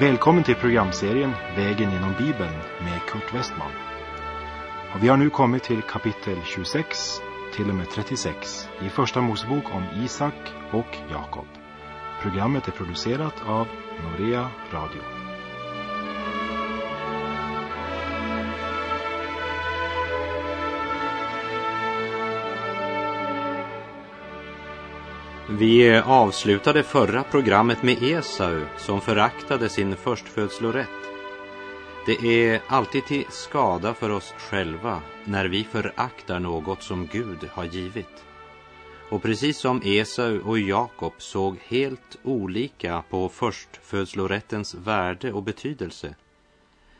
Välkommen till programserien Vägen genom Bibeln med Kurt Westman. Och vi har nu kommit till kapitel 26 till och med 36 i Första Mosebok om Isak och Jakob. Programmet är producerat av Norea Radio. Vi avslutade förra programmet med Esau som föraktade sin förstfödslorätt. Det är alltid till skada för oss själva när vi föraktar något som Gud har givit. Och precis som Esau och Jakob såg helt olika på förstfödslorättens värde och betydelse,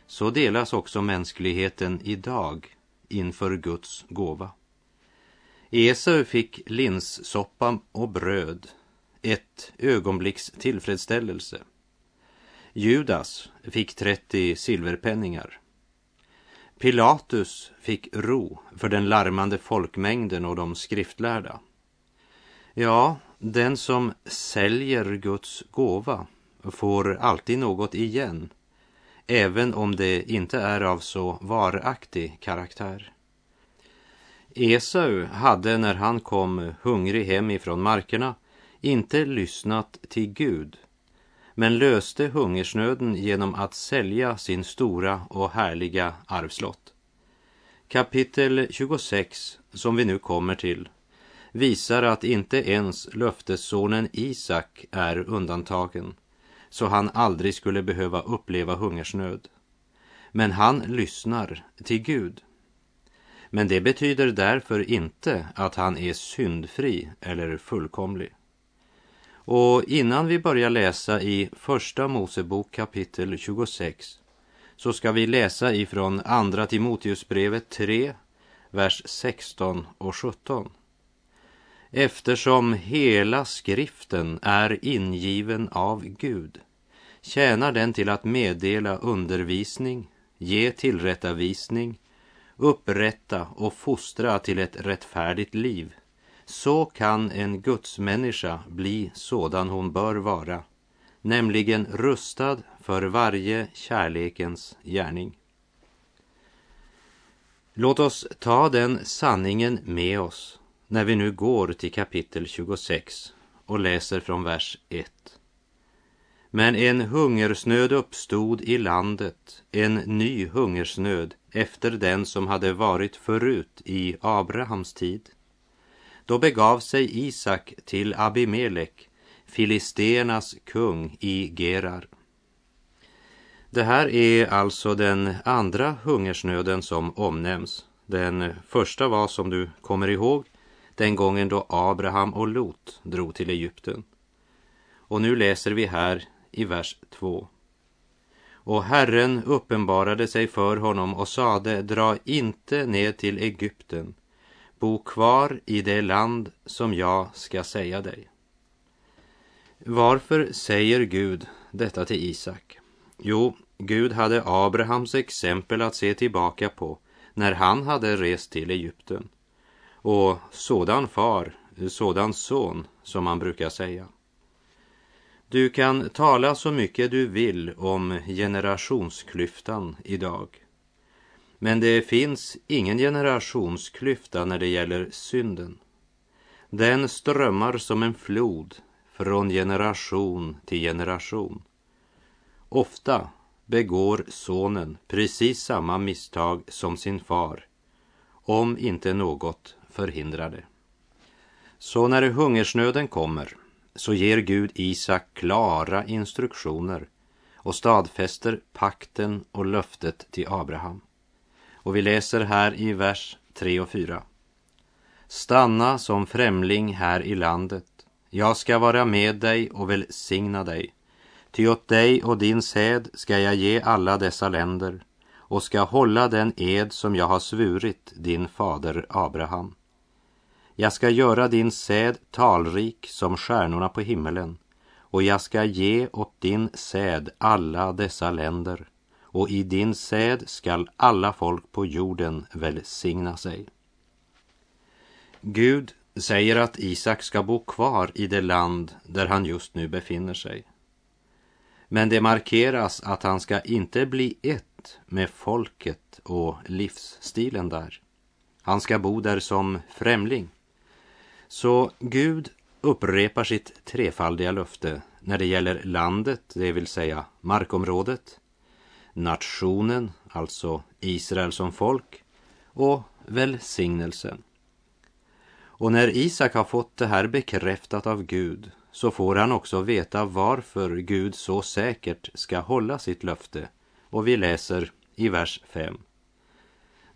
så delas också mänskligheten idag inför Guds gåva. Esau fick linssoppa och bröd, ett ögonblicks tillfredsställelse. Judas fick 30 silverpenningar. Pilatus fick ro för den larmande folkmängden och de skriftlärda. Ja, den som säljer Guds gåva får alltid något igen, även om det inte är av så varaktig karaktär. Esau hade när han kom hungrig hem ifrån markerna inte lyssnat till Gud, men löste hungersnöden genom att sälja sin stora och härliga arvslott. Kapitel 26, som vi nu kommer till, visar att inte ens löftessonen Isak är undantagen, så han aldrig skulle behöva uppleva hungersnöd. Men han lyssnar till Gud. Men det betyder därför inte att han är syndfri eller fullkomlig. Och innan vi börjar läsa i Första Mosebok kapitel 26 så ska vi läsa ifrån Andra Timoteusbrevet 3, vers 16 och 17. Eftersom hela skriften är ingiven av Gud tjänar den till att meddela undervisning, ge tillrättavisning, upprätta och fostra till ett rättfärdigt liv. Så kan en gudsmänniska bli sådan hon bör vara, nämligen rustad för varje kärlekens gärning. Låt oss ta den sanningen med oss när vi nu går till kapitel 26 och läser från vers 1. Men en hungersnöd uppstod i landet, en ny hungersnöd efter den som hade varit förut i Abrahams tid. Då begav sig Isak till Abimelek, filisternas kung i Gerar. Det här är alltså den andra hungersnöden som omnämns. Den första var, som du kommer ihåg, den gången då Abraham och Lot drog till Egypten. Och nu läser vi här i vers 2. Och Herren uppenbarade sig för honom och sade, dra inte ned till Egypten, bo kvar i det land som jag ska säga dig. Varför säger Gud detta till Isak? Jo, Gud hade Abrahams exempel att se tillbaka på när han hade rest till Egypten. Och sådan far, sådan son, som man brukar säga. Du kan tala så mycket du vill om generationsklyftan idag. Men det finns ingen generationsklyfta när det gäller synden. Den strömmar som en flod från generation till generation. Ofta begår sonen precis samma misstag som sin far, om inte något förhindrar det. Så när hungersnöden kommer så ger Gud Isak klara instruktioner och stadfäster pakten och löftet till Abraham. Och vi läser här i vers 3 och 4. Stanna som främling här i landet. Jag ska vara med dig och välsigna dig. Ty åt dig och din säd ska jag ge alla dessa länder och ska hålla den ed som jag har svurit din fader Abraham. Jag ska göra din säd talrik som stjärnorna på himmelen och jag ska ge åt din säd alla dessa länder och i din säd skall alla folk på jorden välsigna sig. Gud säger att Isak ska bo kvar i det land där han just nu befinner sig. Men det markeras att han ska inte bli ett med folket och livsstilen där. Han ska bo där som främling. Så Gud upprepar sitt trefaldiga löfte när det gäller landet, det vill säga markområdet, nationen, alltså Israel som folk, och välsignelsen. Och när Isak har fått det här bekräftat av Gud så får han också veta varför Gud så säkert ska hålla sitt löfte. Och vi läser i vers 5.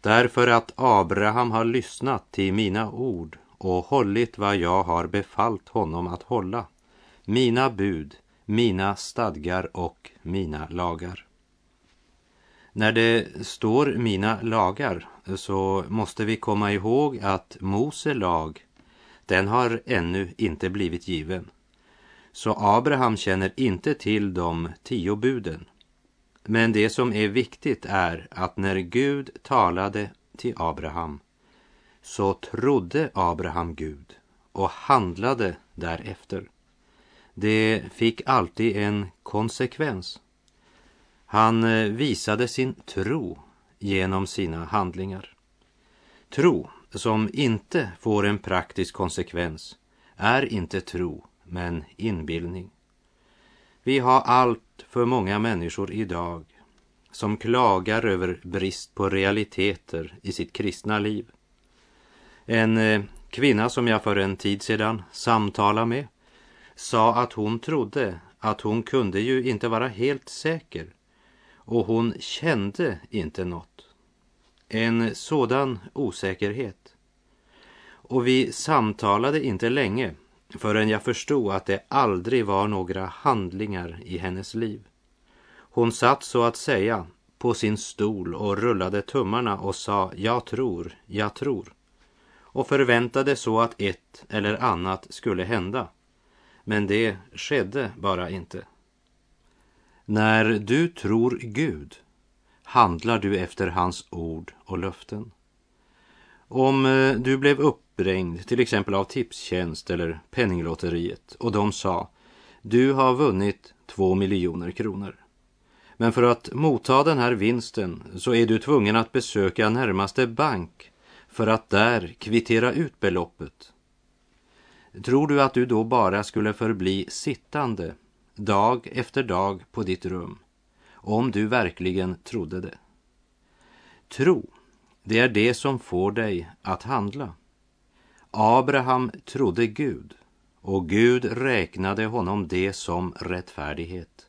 Därför att Abraham har lyssnat till mina ord och hållit vad jag har befallt honom att hålla, mina bud, mina stadgar och mina lagar. När det står mina lagar så måste vi komma ihåg att Mose lag, den har ännu inte blivit given. Så Abraham känner inte till de tio buden. Men det som är viktigt är att när Gud talade till Abraham så trodde Abraham Gud och handlade därefter. Det fick alltid en konsekvens. Han eh, visade sin tro genom sina handlingar. Tro som inte får en praktisk konsekvens är inte tro, men inbildning. Vi har allt för många människor idag som klagar över brist på realiteter i sitt kristna liv. En eh, kvinna som jag för en tid sedan samtalade med sa att hon trodde att hon kunde ju inte vara helt säker och hon kände inte något. En sådan osäkerhet. Och vi samtalade inte länge förrän jag förstod att det aldrig var några handlingar i hennes liv. Hon satt så att säga på sin stol och rullade tummarna och sa jag tror, jag tror och förväntade så att ett eller annat skulle hända. Men det skedde bara inte. När du tror Gud handlar du efter hans ord och löften. Om eh, du blev uppringd till exempel av Tipstjänst eller Penninglotteriet och de sa du har vunnit två miljoner kronor. Men för att motta den här vinsten så är du tvungen att besöka närmaste bank för att där kvittera ut beloppet. Tror du att du då bara skulle förbli sittande dag efter dag på ditt rum om du verkligen trodde det? Tro, det är det som får dig att handla. Abraham trodde Gud och Gud räknade honom det som rättfärdighet.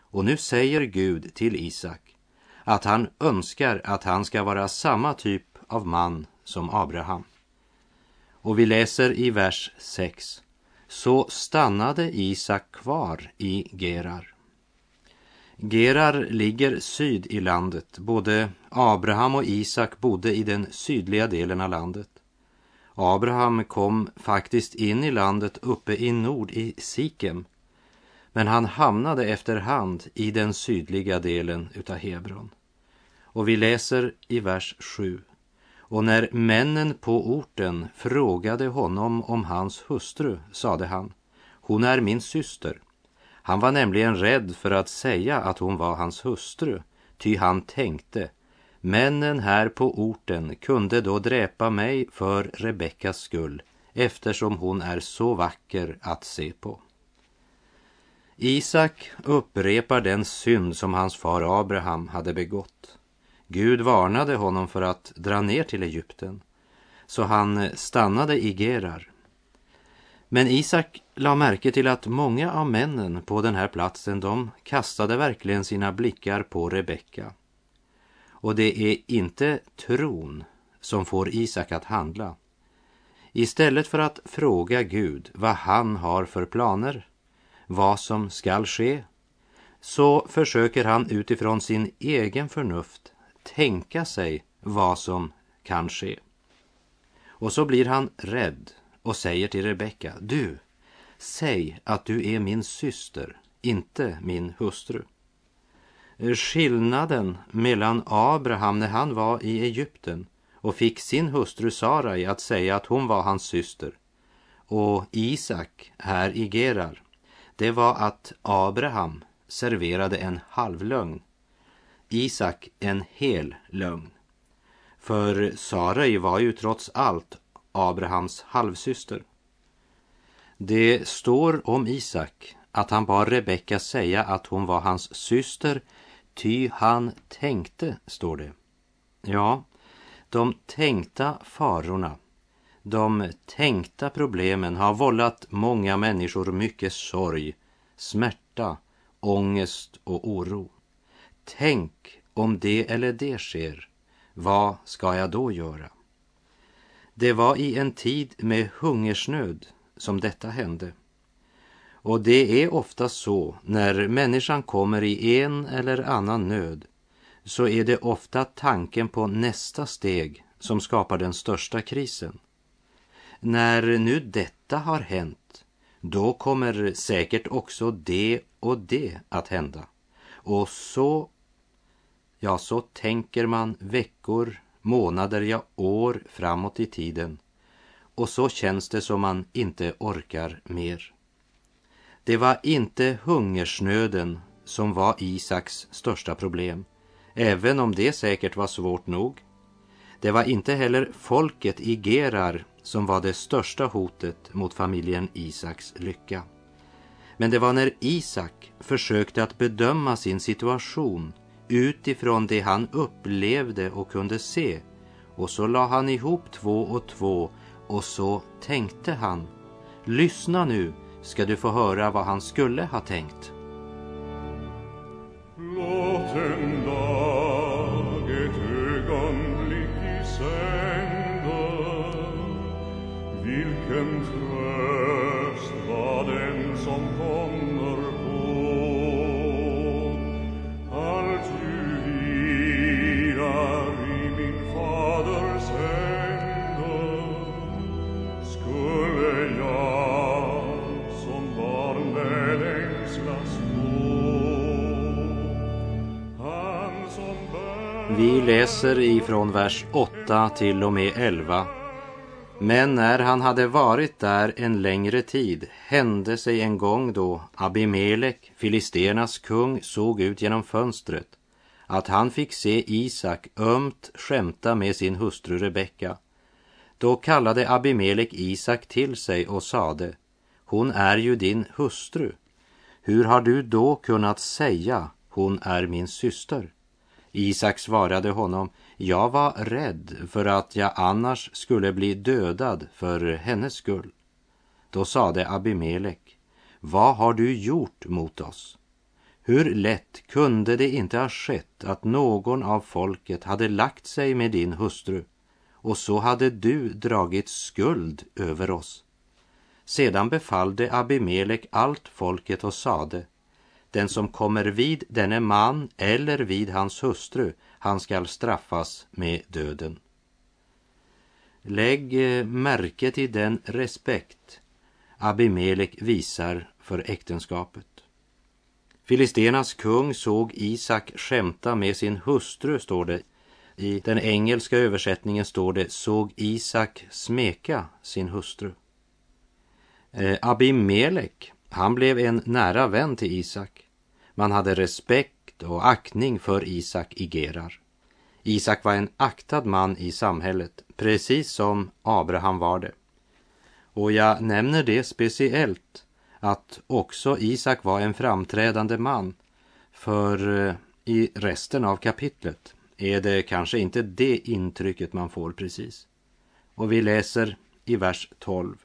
Och nu säger Gud till Isak att han önskar att han ska vara samma typ av man som Abraham. Och vi läser i vers 6. Så stannade Isak kvar i Gerar. Gerar ligger syd i landet. Både Abraham och Isak bodde i den sydliga delen av landet. Abraham kom faktiskt in i landet uppe i nord i Sikem. Men han hamnade efterhand i den sydliga delen utav Hebron. Och vi läser i vers 7. Och när männen på orten frågade honom om hans hustru sade han, hon är min syster. Han var nämligen rädd för att säga att hon var hans hustru, ty han tänkte, männen här på orten kunde då dräpa mig för Rebeckas skull, eftersom hon är så vacker att se på. Isak upprepar den synd som hans far Abraham hade begått. Gud varnade honom för att dra ner till Egypten, så han stannade i Gerar. Men Isak la märke till att många av männen på den här platsen, de kastade verkligen sina blickar på Rebecka. Och det är inte tron som får Isak att handla. Istället för att fråga Gud vad han har för planer, vad som skall ske, så försöker han utifrån sin egen förnuft tänka sig vad som kan ske. Och så blir han rädd och säger till Rebecka, du, säg att du är min syster, inte min hustru. Eh, skillnaden mellan Abraham när han var i Egypten och fick sin hustru Sarai att säga att hon var hans syster och Isak här i Gerar, det var att Abraham serverade en halvlögn, Isak en hel lögn. För Sarai var ju trots allt Abrahams halvsyster. Det står om Isak att han bad Rebecka säga att hon var hans syster, ty han tänkte, står det. Ja, de tänkta farorna, de tänkta problemen har vållat många människor mycket sorg, smärta, ångest och oro. Tänk om det eller det sker, vad ska jag då göra? Det var i en tid med hungersnöd som detta hände. Och det är ofta så när människan kommer i en eller annan nöd så är det ofta tanken på nästa steg som skapar den största krisen. När nu detta har hänt, då kommer säkert också det och det att hända. Och så, ja, så tänker man veckor, månader, ja år framåt i tiden. Och så känns det som man inte orkar mer. Det var inte hungersnöden som var Isaks största problem, även om det säkert var svårt nog. Det var inte heller folket i Gerar som var det största hotet mot familjen Isaks lycka. Men det var när Isak försökte att bedöma sin situation utifrån det han upplevde och kunde se och så la han ihop två och två och så tänkte han. Lyssna nu ska du få höra vad han skulle ha tänkt. Låt en dag ett ögonblick i sänder Vilken läser ifrån vers 8 till och med 11. Men när han hade varit där en längre tid hände sig en gång då Abimelek, filisternas kung, såg ut genom fönstret att han fick se Isak ömt skämta med sin hustru Rebecka. Då kallade Abimelek Isak till sig och sade, hon är ju din hustru. Hur har du då kunnat säga, hon är min syster? Isak svarade honom, jag var rädd för att jag annars skulle bli dödad för hennes skull. Då sade Abimelek, vad har du gjort mot oss? Hur lätt kunde det inte ha skett att någon av folket hade lagt sig med din hustru och så hade du dragit skuld över oss. Sedan befallde Abimelek allt folket och sade, den som kommer vid denne man eller vid hans hustru, han skall straffas med döden. Lägg eh, märke till den respekt Abimelek visar för äktenskapet. Filisternas kung såg Isak skämta med sin hustru, står det. I den engelska översättningen står det såg Isak smeka sin hustru. Eh, Abimelek, han blev en nära vän till Isak. Man hade respekt och aktning för Isak i Gerar. Isak var en aktad man i samhället, precis som Abraham var det. Och jag nämner det speciellt att också Isak var en framträdande man, för eh, i resten av kapitlet är det kanske inte det intrycket man får precis. Och vi läser i vers 12.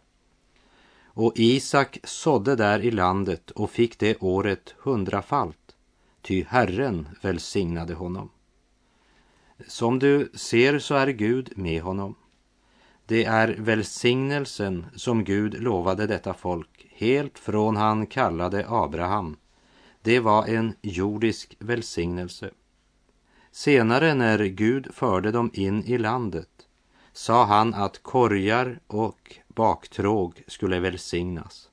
Och Isak sådde där i landet och fick det året hundrafalt, ty Herren välsignade honom. Som du ser så är Gud med honom. Det är välsignelsen som Gud lovade detta folk helt från han kallade Abraham. Det var en jordisk välsignelse. Senare när Gud förde dem in i landet sa han att korgar och baktråg skulle välsignas,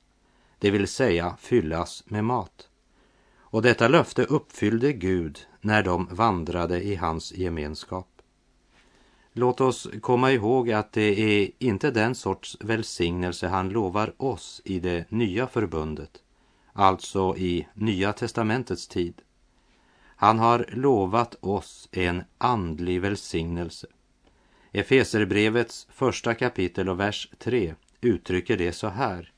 det vill säga fyllas med mat. Och detta löfte uppfyllde Gud när de vandrade i hans gemenskap. Låt oss komma ihåg att det är inte den sorts välsignelse han lovar oss i det nya förbundet, alltså i Nya testamentets tid. Han har lovat oss en andlig välsignelse. Efeserbrevets första kapitel och vers 3 uttrycker det så här.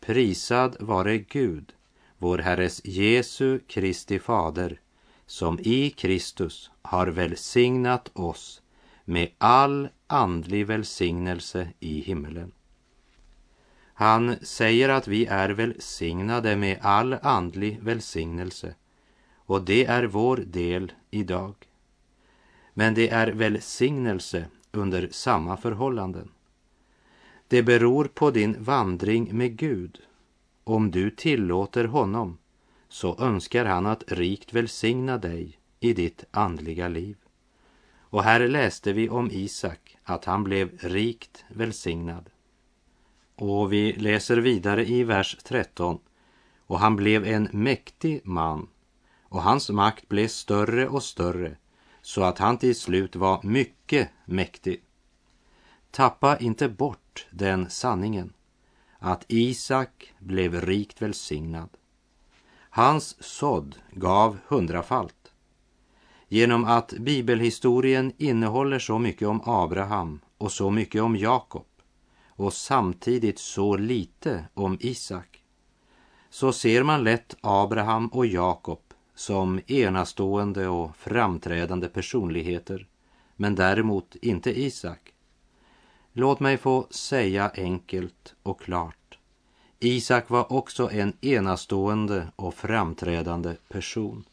Prisad vare Gud, vår Herres Jesu Kristi fader, som i Kristus har välsignat oss med all andlig välsignelse i himmelen. Han säger att vi är välsignade med all andlig välsignelse och det är vår del idag. Men det är välsignelse under samma förhållanden. Det beror på din vandring med Gud. Om du tillåter honom så önskar han att rikt välsigna dig i ditt andliga liv. Och här läste vi om Isak, att han blev rikt välsignad. Och vi läser vidare i vers 13. Och han blev en mäktig man och hans makt blev större och större så att han till slut var mycket mäktig. Tappa inte bort den sanningen att Isak blev rikt välsignad. Hans sådd gav hundrafalt. Genom att bibelhistorien innehåller så mycket om Abraham och så mycket om Jakob och samtidigt så lite om Isak så ser man lätt Abraham och Jakob som enastående och framträdande personligheter men däremot inte Isak. Låt mig få säga enkelt och klart. Isak var också en enastående och framträdande person.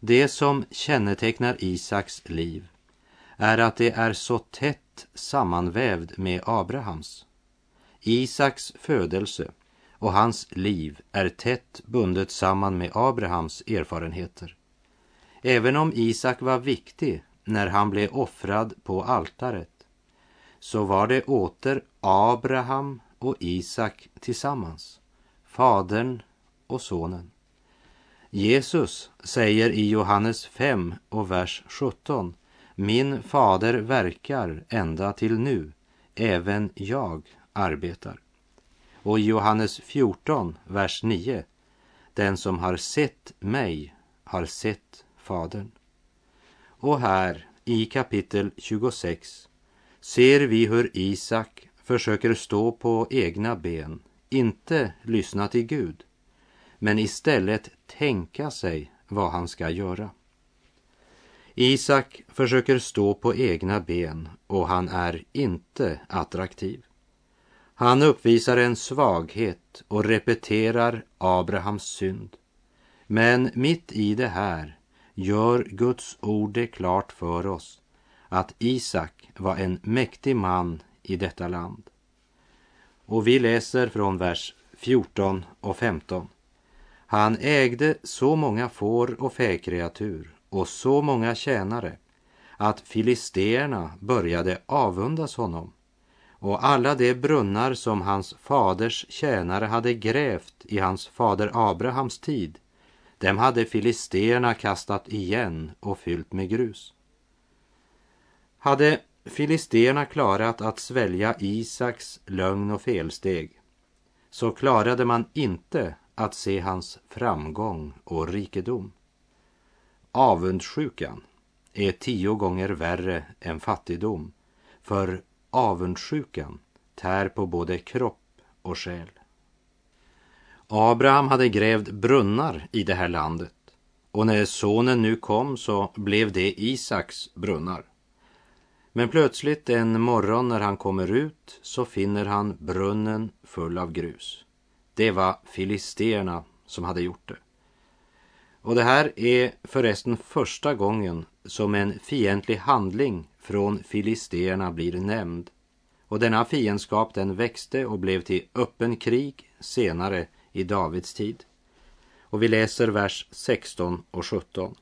Det som kännetecknar Isaks liv är att det är så tätt sammanvävd med Abrahams. Isaks födelse och hans liv är tätt bundet samman med Abrahams erfarenheter. Även om Isak var viktig när han blev offrad på altaret så var det åter Abraham och Isak tillsammans, fadern och sonen. Jesus säger i Johannes 5 och vers 17 Min fader verkar ända till nu, även jag arbetar. Och i Johannes 14, vers 9 Den som har sett mig har sett Fadern. Och här i kapitel 26 ser vi hur Isak försöker stå på egna ben, inte lyssna till Gud, men istället tänka sig vad han ska göra. Isak försöker stå på egna ben och han är inte attraktiv. Han uppvisar en svaghet och repeterar Abrahams synd. Men mitt i det här gör Guds ord det klart för oss att Isak var en mäktig man i detta land. Och vi läser från vers 14 och 15. Han ägde så många får och fäkreatur och så många tjänare att filisterna började avundas honom och alla de brunnar som hans faders tjänare hade grävt i hans fader Abrahams tid, dem hade filisterna kastat igen och fyllt med grus. Hade filisterna klarat att svälja Isaks lögn och felsteg så klarade man inte att se hans framgång och rikedom. Avundsjukan är tio gånger värre än fattigdom, för avundsjukan tär på både kropp och själ. Abraham hade grävt brunnar i det här landet och när sonen nu kom så blev det Isaks brunnar. Men plötsligt en morgon när han kommer ut så finner han brunnen full av grus. Det var filisterna som hade gjort det. Och det här är förresten första gången som en fientlig handling från filisterna blir nämnd. Och denna fiendskap den växte och blev till öppen krig senare i Davids tid. Och vi läser vers 16 och 17.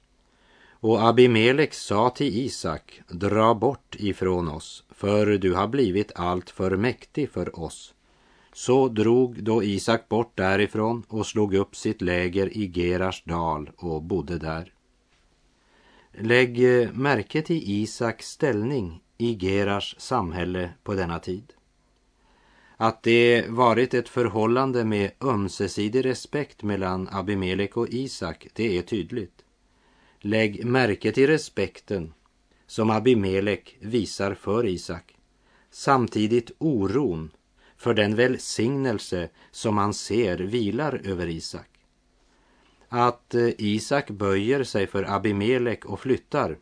Och Abimelek sa till Isak, dra bort ifrån oss, för du har blivit allt för mäktig för oss. Så drog då Isak bort därifrån och slog upp sitt läger i Gerars dal och bodde där. Lägg eh, märke till Isaks ställning i Gerars samhälle på denna tid. Att det varit ett förhållande med ömsesidig respekt mellan Abimelek och Isak, det är tydligt. Lägg märke till respekten som Abimelek visar för Isak. Samtidigt oron för den välsignelse som han ser vilar över Isak. Att eh, Isak böjer sig för Abimelek och flyttar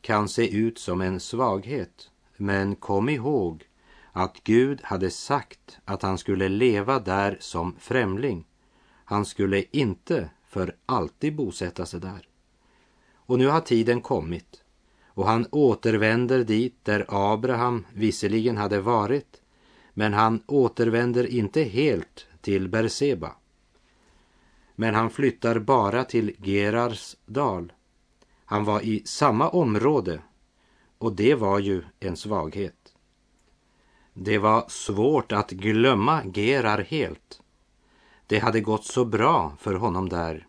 kan se ut som en svaghet. Men kom ihåg att Gud hade sagt att han skulle leva där som främling. Han skulle inte för alltid bosätta sig där. Och nu har tiden kommit och han återvänder dit där Abraham visserligen hade varit, men han återvänder inte helt till Berseba. Men han flyttar bara till Gerars dal. Han var i samma område och det var ju en svaghet. Det var svårt att glömma Gerar helt. Det hade gått så bra för honom där.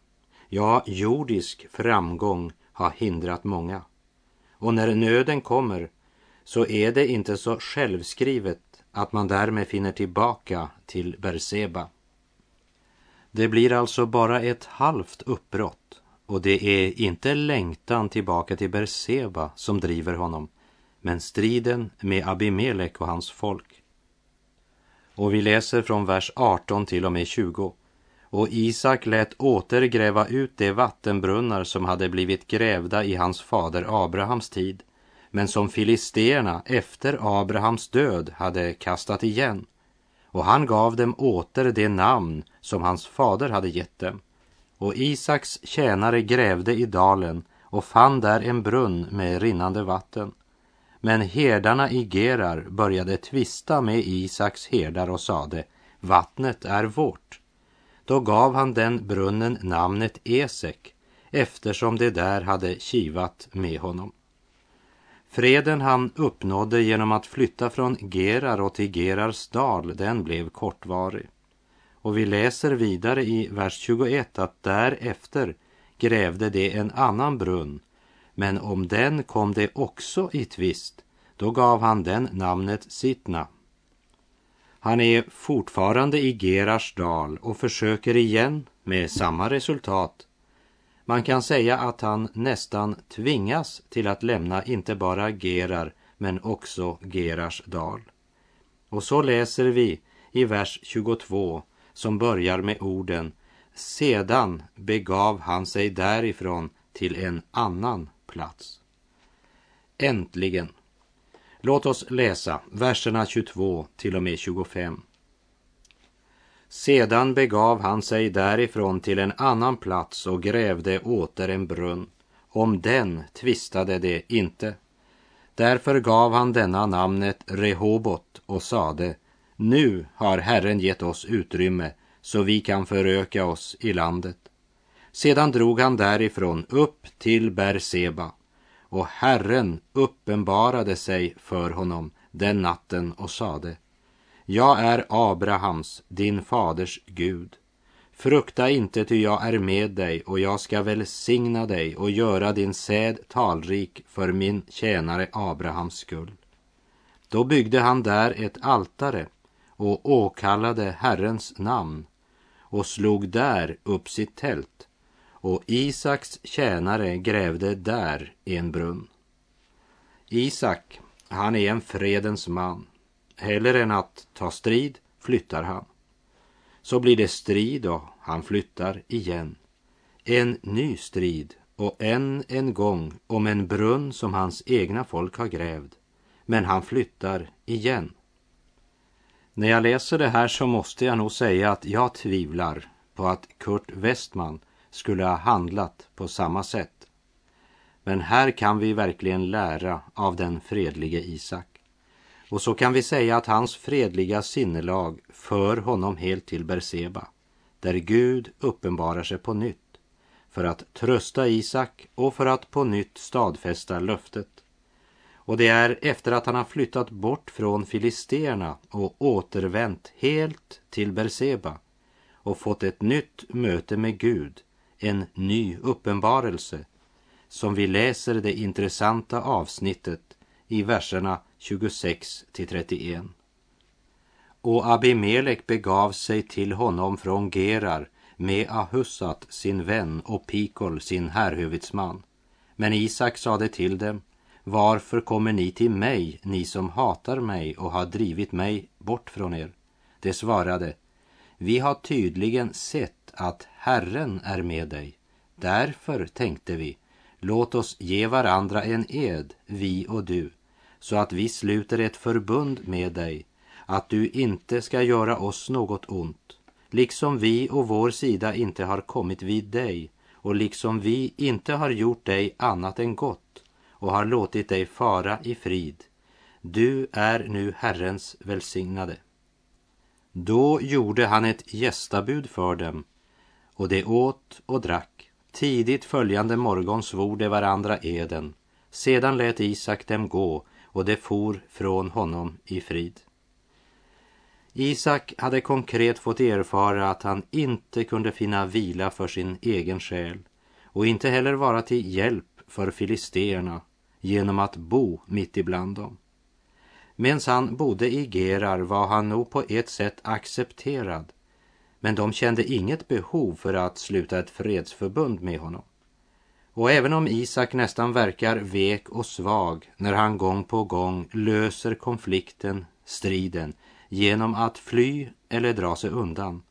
Ja, jordisk framgång har hindrat många. Och när nöden kommer så är det inte så självskrivet att man därmed finner tillbaka till Berseba. Det blir alltså bara ett halvt uppbrott och det är inte längtan tillbaka till Berseba som driver honom, men striden med Abimelek och hans folk. Och vi läser från vers 18 till och med 20. Och Isak lät åter gräva ut de vattenbrunnar som hade blivit grävda i hans fader Abrahams tid, men som filisterna efter Abrahams död hade kastat igen. Och han gav dem åter det namn som hans fader hade gett dem. Och Isaks tjänare grävde i dalen och fann där en brunn med rinnande vatten. Men herdarna i Gerar började tvista med Isaks herdar och sade, vattnet är vårt. Då gav han den brunnen namnet Esek eftersom det där hade kivat med honom. Freden han uppnådde genom att flytta från Gerar och till Gerars dal, den blev kortvarig. Och vi läser vidare i vers 21 att därefter grävde de en annan brunn, men om den kom det också i tvist, då gav han den namnet Sitna. Han är fortfarande i Gerars dal och försöker igen med samma resultat. Man kan säga att han nästan tvingas till att lämna inte bara Gerar men också Gerars dal. Och så läser vi i vers 22 som börjar med orden Sedan begav han sig därifrån till en annan plats. Äntligen Låt oss läsa verserna 22 till och med 25. Sedan begav han sig därifrån till en annan plats och grävde åter en brunn. Om den tvistade det inte. Därför gav han denna namnet Rehobot och sade, nu har Herren gett oss utrymme så vi kan föröka oss i landet. Sedan drog han därifrån upp till Berseba och Herren uppenbarade sig för honom den natten och sade jag är Abrahams, din faders Gud. Frukta inte, ty jag är med dig och jag ska välsigna dig och göra din säd talrik för min tjänare Abrahams skull. Då byggde han där ett altare och åkallade Herrens namn och slog där upp sitt tält och Isaks tjänare grävde där en brunn. Isak, han är en fredens man. Hellre än att ta strid flyttar han. Så blir det strid och han flyttar igen. En ny strid och än en gång om en brunn som hans egna folk har grävd. Men han flyttar igen. När jag läser det här så måste jag nog säga att jag tvivlar på att Kurt Westman skulle ha handlat på samma sätt. Men här kan vi verkligen lära av den fredlige Isak. Och så kan vi säga att hans fredliga sinnelag för honom helt till Berseba, där Gud uppenbarar sig på nytt för att trösta Isak och för att på nytt stadfästa löftet. Och det är efter att han har flyttat bort från filisterna och återvänt helt till Berseba och fått ett nytt möte med Gud en ny uppenbarelse som vi läser det intressanta avsnittet i verserna 26 till 31. och Abimelek begav sig till honom från Gerar med Ahussat sin vän och Pikol sin härhuvudsman. Men Isak sade till dem, varför kommer ni till mig, ni som hatar mig och har drivit mig bort från er? De svarade, vi har tydligen sett att Herren är med dig. Därför tänkte vi, låt oss ge varandra en ed, vi och du, så att vi sluter ett förbund med dig, att du inte ska göra oss något ont, liksom vi och vår sida inte har kommit vid dig, och liksom vi inte har gjort dig annat än gott och har låtit dig fara i frid. Du är nu Herrens välsignade. Då gjorde han ett gästabud för dem, och de åt och drack. Tidigt följande morgon svor de varandra eden. Sedan lät Isak dem gå, och de for från honom i frid. Isak hade konkret fått erfara att han inte kunde finna vila för sin egen själ och inte heller vara till hjälp för filisterna genom att bo mitt ibland dem. Medan han bodde i Gerar var han nog på ett sätt accepterad men de kände inget behov för att sluta ett fredsförbund med honom. Och även om Isak nästan verkar vek och svag när han gång på gång löser konflikten, striden, genom att fly eller dra sig undan,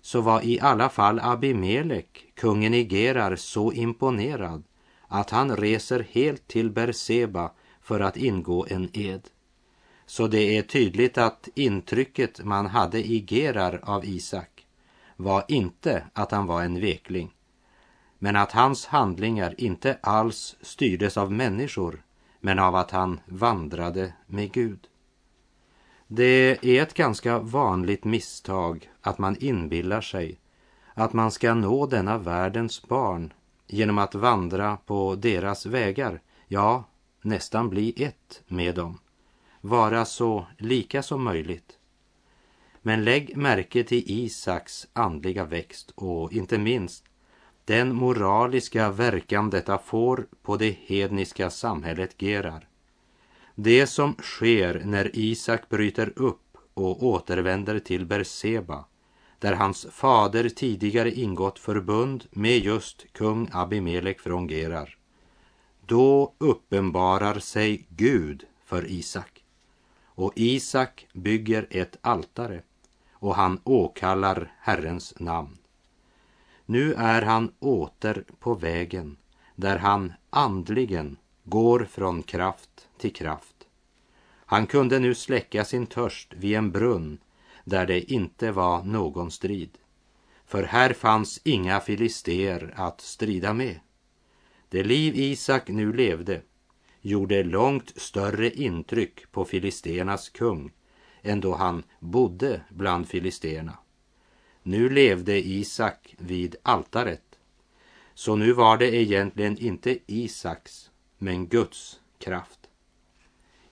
så var i alla fall Abimelek, kungen i Gerar, så imponerad att han reser helt till Berseba för att ingå en ed. Så det är tydligt att intrycket man hade i Gerar av Isak var inte att han var en vekling, men att hans handlingar inte alls styrdes av människor, men av att han vandrade med Gud. Det är ett ganska vanligt misstag att man inbillar sig att man ska nå denna världens barn genom att vandra på deras vägar, ja, nästan bli ett med dem vara så lika som möjligt. Men lägg märke till Isaks andliga växt och inte minst den moraliska verkan detta får på det hedniska samhället Gerar. Det som sker när Isak bryter upp och återvänder till Berseba, där hans fader tidigare ingått förbund med just kung Abimelek från Gerar. Då uppenbarar sig Gud för Isak. Och Isak bygger ett altare och han åkallar Herrens namn. Nu är han åter på vägen där han andligen går från kraft till kraft. Han kunde nu släcka sin törst vid en brunn där det inte var någon strid. För här fanns inga filister att strida med. Det liv Isak nu levde gjorde långt större intryck på filisternas kung än då han bodde bland filisterna. Nu levde Isak vid altaret. Så nu var det egentligen inte Isaks, men Guds kraft.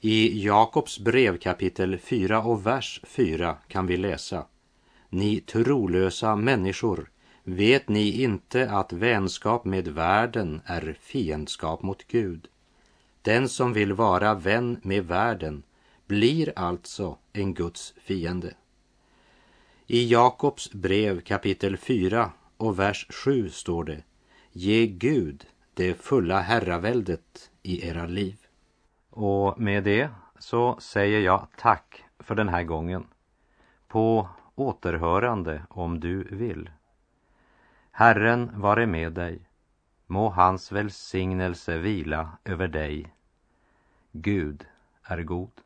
I Jakobs brev kapitel 4 och vers 4 kan vi läsa Ni trolösa människor, vet ni inte att vänskap med världen är fiendskap mot Gud? Den som vill vara vän med världen blir alltså en Guds fiende. I Jakobs brev kapitel 4 och vers 7 står det Ge Gud det fulla herraväldet i era liv. Och med det så säger jag tack för den här gången. På återhörande om du vill. Herren vare med dig. Må hans välsignelse vila över dig Gud är god.